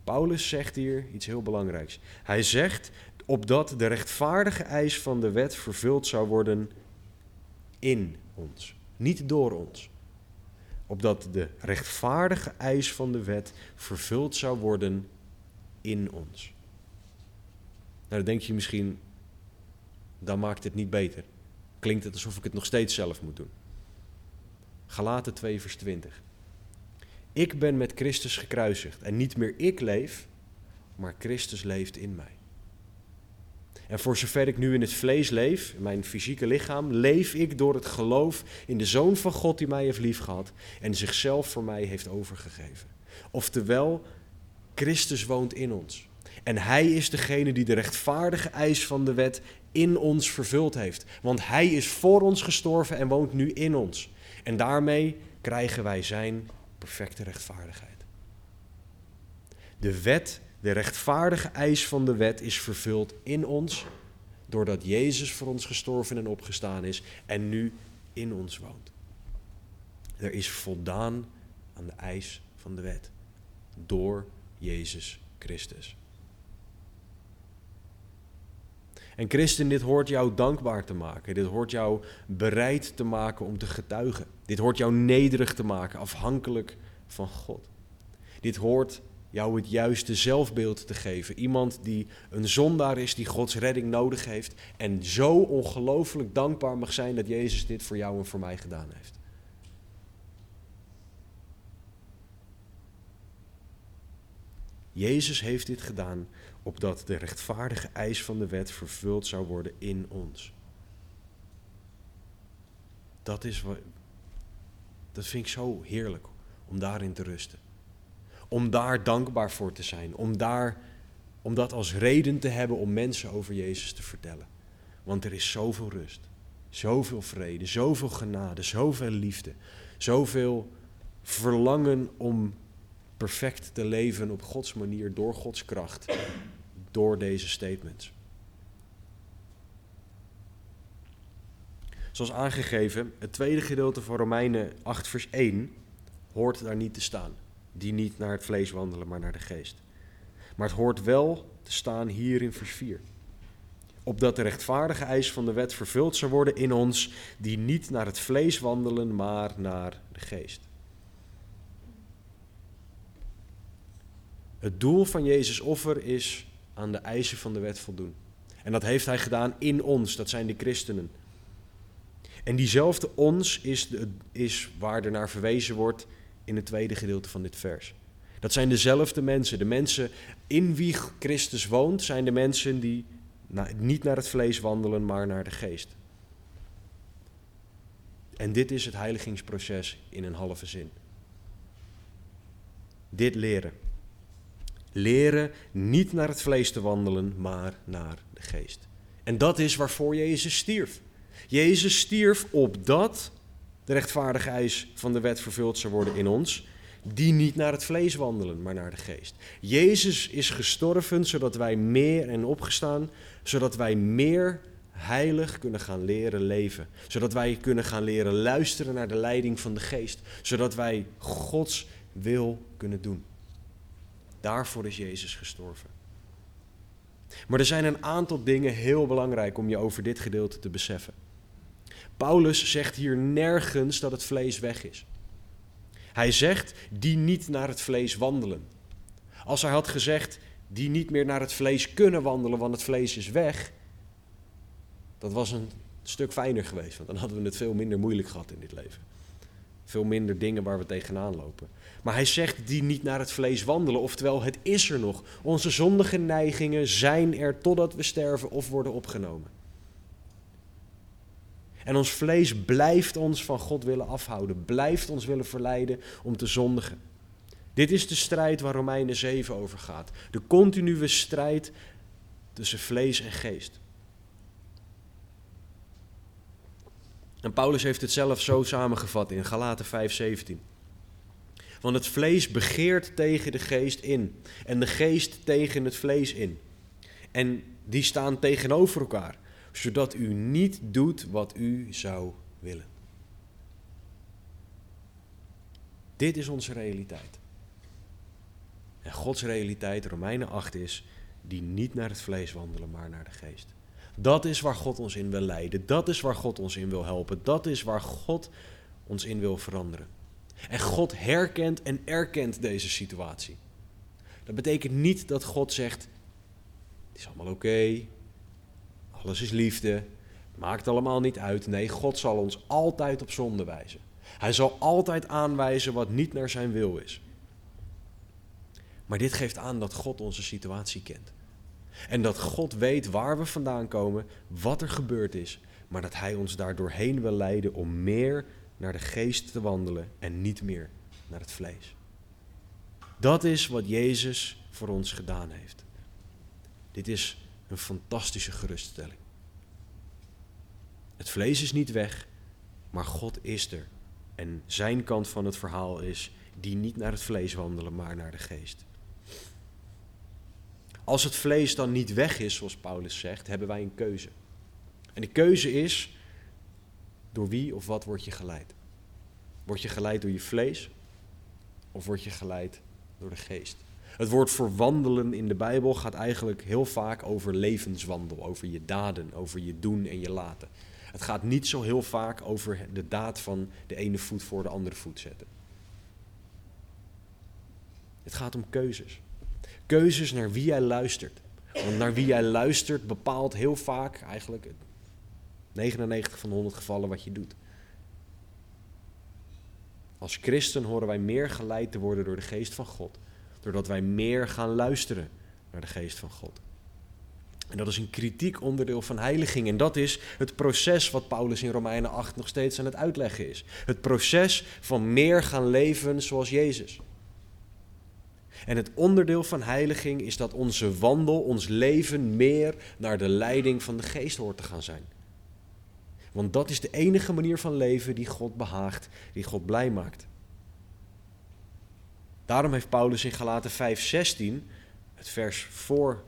Paulus zegt hier iets heel belangrijks. Hij zegt opdat de rechtvaardige eis van de wet vervuld zou worden in ons, niet door ons. Opdat de rechtvaardige eis van de wet vervuld zou worden in ons. Nou, dan denk je misschien, dan maakt het niet beter. Klinkt het alsof ik het nog steeds zelf moet doen. Galaten 2, vers 20. Ik ben met Christus gekruisigd en niet meer ik leef, maar Christus leeft in mij. En voor zover ik nu in het vlees leef, in mijn fysieke lichaam, leef ik door het geloof in de Zoon van God die mij heeft liefgehad en zichzelf voor mij heeft overgegeven. Oftewel, Christus woont in ons. En Hij is degene die de rechtvaardige eis van de wet in ons vervuld heeft. Want Hij is voor ons gestorven en woont nu in ons. En daarmee krijgen wij Zijn perfecte rechtvaardigheid. De wet, de rechtvaardige eis van de wet is vervuld in ons, doordat Jezus voor ons gestorven en opgestaan is en nu in ons woont. Er is voldaan aan de eis van de wet door Jezus Christus. En christen, dit hoort jou dankbaar te maken. Dit hoort jou bereid te maken om te getuigen. Dit hoort jou nederig te maken, afhankelijk van God. Dit hoort jou het juiste zelfbeeld te geven. Iemand die een zondaar is, die Gods redding nodig heeft. En zo ongelooflijk dankbaar mag zijn dat Jezus dit voor jou en voor mij gedaan heeft. Jezus heeft dit gedaan opdat de rechtvaardige eis van de wet vervuld zou worden in ons. Dat is wat. Dat vind ik zo heerlijk om daarin te rusten. Om daar dankbaar voor te zijn. Om, daar, om dat als reden te hebben om mensen over Jezus te vertellen. Want er is zoveel rust, zoveel vrede, zoveel genade, zoveel liefde, zoveel verlangen om perfect te leven op Gods manier, door Gods kracht, door deze statements. Zoals aangegeven, het tweede gedeelte van Romeinen 8, vers 1 hoort daar niet te staan. Die niet naar het vlees wandelen, maar naar de geest. Maar het hoort wel te staan hier in vers 4. Opdat de rechtvaardige eis van de wet vervuld zou worden in ons, die niet naar het vlees wandelen, maar naar de geest. Het doel van Jezus' offer is aan de eisen van de wet voldoen. En dat heeft hij gedaan in ons, dat zijn de christenen. En diezelfde ons is, is waar er naar verwezen wordt in het tweede gedeelte van dit vers. Dat zijn dezelfde mensen. De mensen in wie Christus woont, zijn de mensen die niet naar het vlees wandelen, maar naar de geest. En dit is het heiligingsproces in een halve zin. Dit leren. Leren niet naar het vlees te wandelen, maar naar de geest. En dat is waarvoor Jezus stierf. Jezus stierf opdat de rechtvaardige eis van de wet vervuld zou worden in ons, die niet naar het vlees wandelen, maar naar de geest. Jezus is gestorven zodat wij meer en opgestaan, zodat wij meer heilig kunnen gaan leren leven. Zodat wij kunnen gaan leren luisteren naar de leiding van de geest. Zodat wij Gods wil kunnen doen. Daarvoor is Jezus gestorven. Maar er zijn een aantal dingen heel belangrijk om je over dit gedeelte te beseffen. Paulus zegt hier nergens dat het vlees weg is. Hij zegt die niet naar het vlees wandelen. Als hij had gezegd die niet meer naar het vlees kunnen wandelen, want het vlees is weg, dat was een stuk fijner geweest, want dan hadden we het veel minder moeilijk gehad in dit leven. Veel minder dingen waar we tegenaan lopen. Maar hij zegt die niet naar het vlees wandelen, oftewel het is er nog. Onze zondige neigingen zijn er totdat we sterven of worden opgenomen. En ons vlees blijft ons van God willen afhouden, blijft ons willen verleiden om te zondigen. Dit is de strijd waar Romeinen 7 over gaat. De continue strijd tussen vlees en geest. En Paulus heeft het zelf zo samengevat in Galaten 5:17. Want het vlees begeert tegen de geest in en de geest tegen het vlees in. En die staan tegenover elkaar, zodat u niet doet wat u zou willen. Dit is onze realiteit. En Gods realiteit, Romeinen 8, is die niet naar het vlees wandelen, maar naar de geest. Dat is waar God ons in wil leiden. Dat is waar God ons in wil helpen. Dat is waar God ons in wil veranderen. En God herkent en erkent deze situatie. Dat betekent niet dat God zegt: Het is allemaal oké, alles is liefde, maakt allemaal niet uit. Nee, God zal ons altijd op zonde wijzen. Hij zal altijd aanwijzen wat niet naar zijn wil is. Maar dit geeft aan dat God onze situatie kent. En dat God weet waar we vandaan komen, wat er gebeurd is, maar dat Hij ons daar doorheen wil leiden om meer naar de geest te wandelen en niet meer naar het vlees. Dat is wat Jezus voor ons gedaan heeft. Dit is een fantastische geruststelling. Het vlees is niet weg, maar God is er. En zijn kant van het verhaal is die niet naar het vlees wandelen, maar naar de geest. Als het vlees dan niet weg is, zoals Paulus zegt, hebben wij een keuze. En de keuze is, door wie of wat word je geleid? Word je geleid door je vlees of word je geleid door de geest? Het woord verwandelen in de Bijbel gaat eigenlijk heel vaak over levenswandel, over je daden, over je doen en je laten. Het gaat niet zo heel vaak over de daad van de ene voet voor de andere voet zetten. Het gaat om keuzes. Keuzes naar wie jij luistert. Want naar wie jij luistert bepaalt heel vaak, eigenlijk 99 van de 100 gevallen, wat je doet. Als christen horen wij meer geleid te worden door de geest van God. Doordat wij meer gaan luisteren naar de geest van God. En dat is een kritiek onderdeel van heiliging. En dat is het proces wat Paulus in Romeinen 8 nog steeds aan het uitleggen is. Het proces van meer gaan leven zoals Jezus. En het onderdeel van heiliging is dat onze wandel, ons leven meer naar de leiding van de geest hoort te gaan zijn. Want dat is de enige manier van leven die God behaagt, die God blij maakt. Daarom heeft Paulus in Galaten 5:16, het vers voor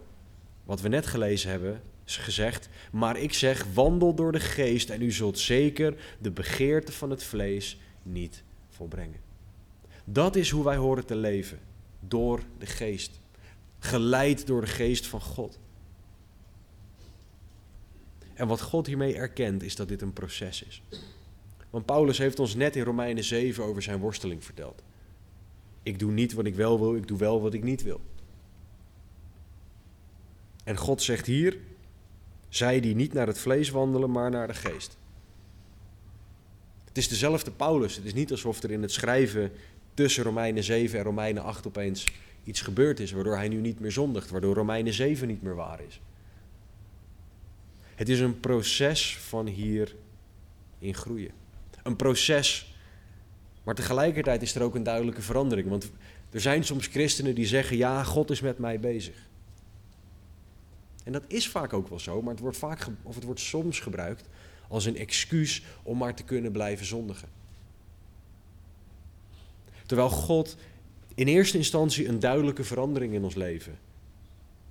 wat we net gelezen hebben, gezegd: Maar ik zeg, wandel door de geest en u zult zeker de begeerte van het vlees niet volbrengen. Dat is hoe wij horen te leven door de geest. Geleid door de geest van God. En wat God hiermee erkent is dat dit een proces is. Want Paulus heeft ons net in Romeinen 7 over zijn worsteling verteld. Ik doe niet wat ik wel wil, ik doe wel wat ik niet wil. En God zegt hier, zij die niet naar het vlees wandelen, maar naar de geest. Het is dezelfde Paulus. Het is niet alsof er in het schrijven tussen Romeinen 7 en Romeinen 8 opeens iets gebeurd is, waardoor hij nu niet meer zondigt, waardoor Romeinen 7 niet meer waar is. Het is een proces van hier in groeien. Een proces, maar tegelijkertijd is er ook een duidelijke verandering. Want er zijn soms christenen die zeggen, ja, God is met mij bezig. En dat is vaak ook wel zo, maar het wordt, vaak, of het wordt soms gebruikt als een excuus om maar te kunnen blijven zondigen. Terwijl God in eerste instantie een duidelijke verandering in ons leven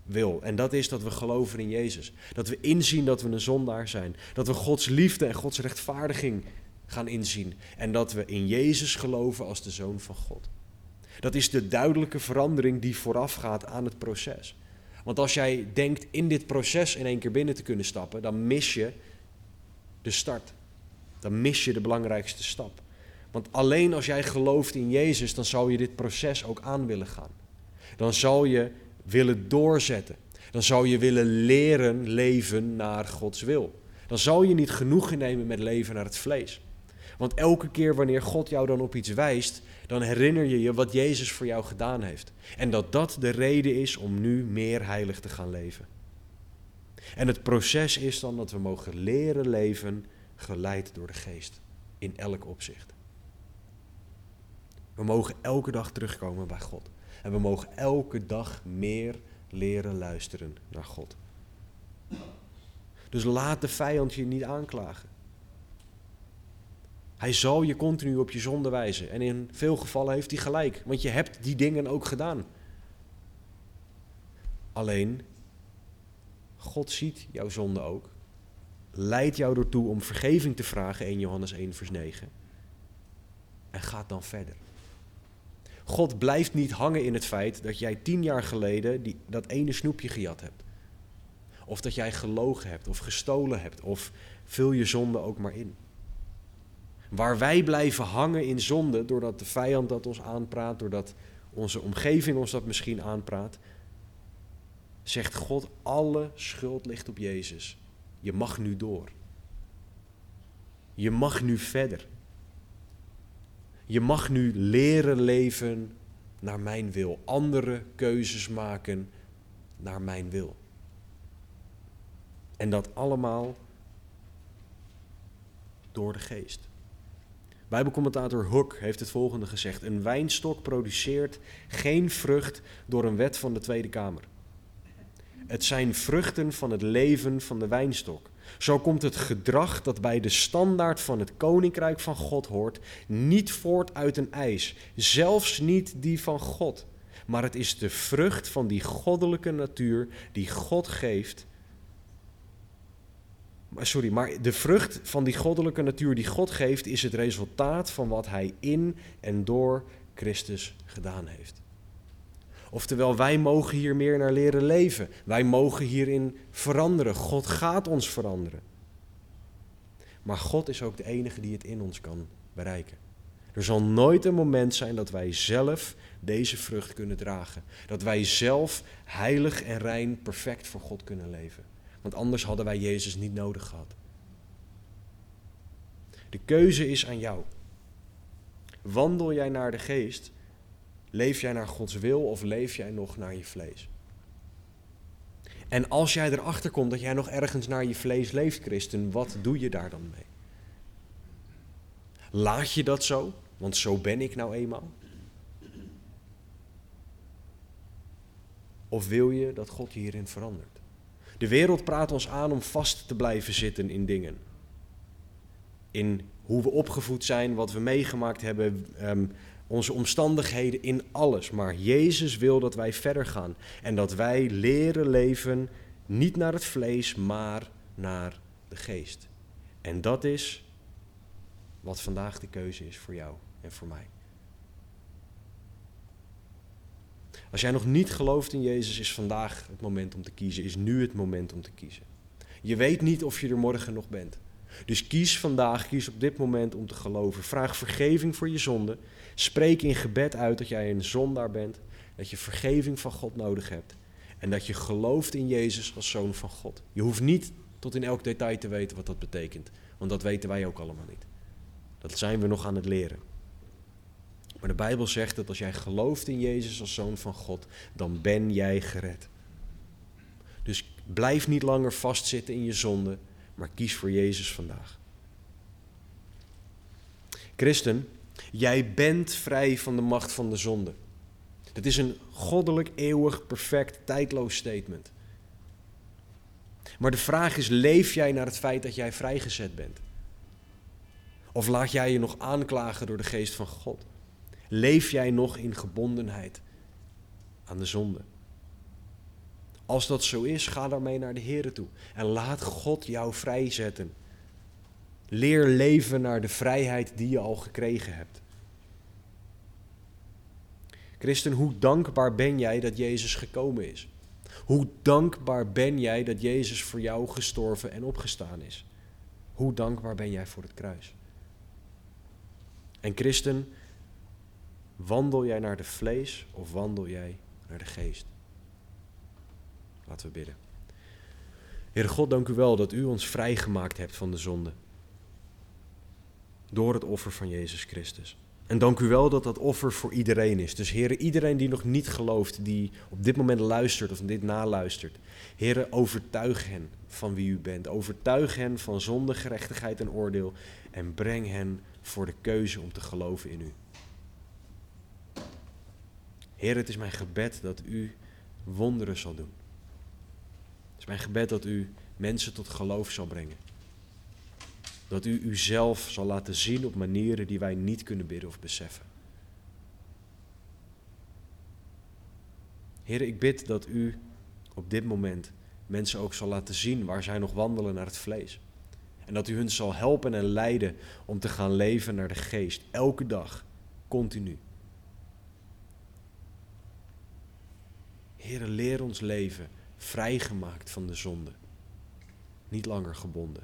wil. En dat is dat we geloven in Jezus. Dat we inzien dat we een zondaar zijn. Dat we Gods liefde en Gods rechtvaardiging gaan inzien. En dat we in Jezus geloven als de Zoon van God. Dat is de duidelijke verandering die voorafgaat aan het proces. Want als jij denkt in dit proces in één keer binnen te kunnen stappen, dan mis je de start. Dan mis je de belangrijkste stap. Want alleen als jij gelooft in Jezus, dan zal je dit proces ook aan willen gaan. Dan zal je willen doorzetten. Dan zal je willen leren leven naar Gods wil. Dan zal je niet genoegen nemen met leven naar het vlees. Want elke keer wanneer God jou dan op iets wijst, dan herinner je je wat Jezus voor jou gedaan heeft. En dat dat de reden is om nu meer heilig te gaan leven. En het proces is dan dat we mogen leren leven geleid door de geest in elk opzicht. We mogen elke dag terugkomen bij God. En we mogen elke dag meer leren luisteren naar God. Dus laat de vijand je niet aanklagen. Hij zal je continu op je zonde wijzen. En in veel gevallen heeft hij gelijk, want je hebt die dingen ook gedaan. Alleen, God ziet jouw zonde ook. Leidt jou ertoe om vergeving te vragen in Johannes 1, vers 9. En gaat dan verder. God blijft niet hangen in het feit dat jij tien jaar geleden die, dat ene snoepje gejat hebt. Of dat jij gelogen hebt of gestolen hebt of vul je zonde ook maar in. Waar wij blijven hangen in zonde, doordat de vijand dat ons aanpraat, doordat onze omgeving ons dat misschien aanpraat, zegt God, alle schuld ligt op Jezus. Je mag nu door. Je mag nu verder. Je mag nu leren leven naar mijn wil. Andere keuzes maken naar mijn wil. En dat allemaal door de geest. Bijbelcommentator Hook heeft het volgende gezegd: Een wijnstok produceert geen vrucht door een wet van de Tweede Kamer. Het zijn vruchten van het leven van de wijnstok. Zo komt het gedrag dat bij de standaard van het koninkrijk van God hoort, niet voort uit een eis, zelfs niet die van God. Maar het is de vrucht van die goddelijke natuur die God geeft. Sorry, maar de vrucht van die goddelijke natuur die God geeft, is het resultaat van wat Hij in en door Christus gedaan heeft. Oftewel, wij mogen hier meer naar leren leven. Wij mogen hierin veranderen. God gaat ons veranderen. Maar God is ook de enige die het in ons kan bereiken. Er zal nooit een moment zijn dat wij zelf deze vrucht kunnen dragen. Dat wij zelf heilig en rein, perfect voor God kunnen leven. Want anders hadden wij Jezus niet nodig gehad. De keuze is aan jou. Wandel jij naar de geest, Leef jij naar Gods wil of leef jij nog naar je vlees? En als jij erachter komt dat jij nog ergens naar je vlees leeft, christen, wat doe je daar dan mee? Laat je dat zo? Want zo ben ik nou eenmaal. Of wil je dat God je hierin verandert? De wereld praat ons aan om vast te blijven zitten in dingen. In hoe we opgevoed zijn, wat we meegemaakt hebben, ehm, onze omstandigheden, in alles. Maar Jezus wil dat wij verder gaan en dat wij leren leven niet naar het vlees, maar naar de geest. En dat is wat vandaag de keuze is voor jou en voor mij. Als jij nog niet gelooft in Jezus, is vandaag het moment om te kiezen, is nu het moment om te kiezen. Je weet niet of je er morgen nog bent. Dus kies vandaag, kies op dit moment om te geloven. Vraag vergeving voor je zonde. Spreek in gebed uit dat jij een zondaar bent. Dat je vergeving van God nodig hebt. En dat je gelooft in Jezus als zoon van God. Je hoeft niet tot in elk detail te weten wat dat betekent. Want dat weten wij ook allemaal niet. Dat zijn we nog aan het leren. Maar de Bijbel zegt dat als jij gelooft in Jezus als zoon van God, dan ben jij gered. Dus blijf niet langer vastzitten in je zonde maar kies voor Jezus vandaag. Christen, jij bent vrij van de macht van de zonde. Het is een goddelijk, eeuwig, perfect, tijdloos statement. Maar de vraag is, leef jij naar het feit dat jij vrijgezet bent? Of laat jij je nog aanklagen door de geest van God? Leef jij nog in gebondenheid aan de zonde? Als dat zo is, ga daarmee naar de Heer toe. En laat God jou vrijzetten. Leer leven naar de vrijheid die je al gekregen hebt. Christen, hoe dankbaar ben jij dat Jezus gekomen is? Hoe dankbaar ben jij dat Jezus voor jou gestorven en opgestaan is? Hoe dankbaar ben jij voor het kruis? En christen, wandel jij naar de vlees of wandel jij naar de geest? Laten we bidden. Heere God, dank u wel dat u ons vrijgemaakt hebt van de zonde. Door het offer van Jezus Christus. En dank u wel dat dat offer voor iedereen is. Dus Heere, iedereen die nog niet gelooft, die op dit moment luistert of dit naluistert. Heere, overtuig hen van wie u bent. Overtuig hen van zonde, gerechtigheid en oordeel. En breng hen voor de keuze om te geloven in u. Heer, het is mijn gebed dat u wonderen zal doen is mijn gebed dat u mensen tot geloof zal brengen. Dat u uzelf zal laten zien op manieren die wij niet kunnen bidden of beseffen. Heer, ik bid dat u op dit moment mensen ook zal laten zien waar zij nog wandelen naar het vlees. En dat u hun zal helpen en leiden om te gaan leven naar de geest, elke dag, continu. Heere, leer ons leven vrijgemaakt van de zonde. Niet langer gebonden.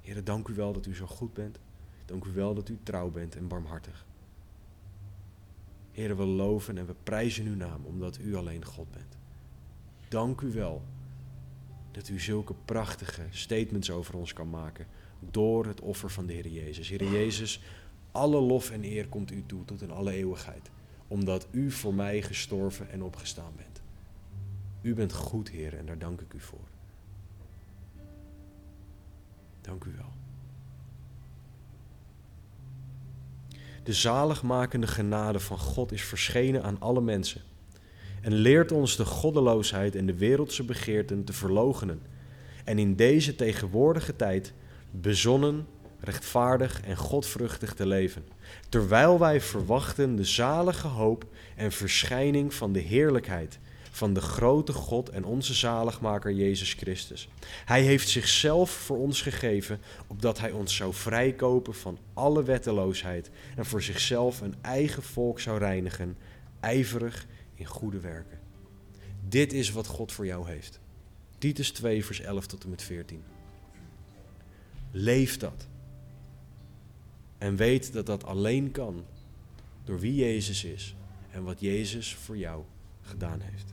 Heere, dank u wel dat u zo goed bent. Dank u wel dat u trouw bent en barmhartig. Heere, we loven en we prijzen uw naam omdat u alleen God bent. Dank u wel dat u zulke prachtige statements over ons kan maken door het offer van de Heer Jezus. Heer Jezus, alle lof en eer komt u toe tot in alle eeuwigheid, omdat u voor mij gestorven en opgestaan bent. U bent goed, Heer, en daar dank ik u voor. Dank u wel. De zaligmakende genade van God is verschenen aan alle mensen en leert ons de goddeloosheid en de wereldse begeerten te verloochenen en in deze tegenwoordige tijd bezonnen, rechtvaardig en godvruchtig te leven, terwijl wij verwachten de zalige hoop en verschijning van de heerlijkheid van de grote God en onze zaligmaker Jezus Christus. Hij heeft zichzelf voor ons gegeven, opdat hij ons zou vrijkopen van alle wetteloosheid en voor zichzelf een eigen volk zou reinigen, ijverig in goede werken. Dit is wat God voor jou heeft. Titus 2, vers 11 tot en met 14. Leef dat. En weet dat dat alleen kan door wie Jezus is en wat Jezus voor jou gedaan heeft.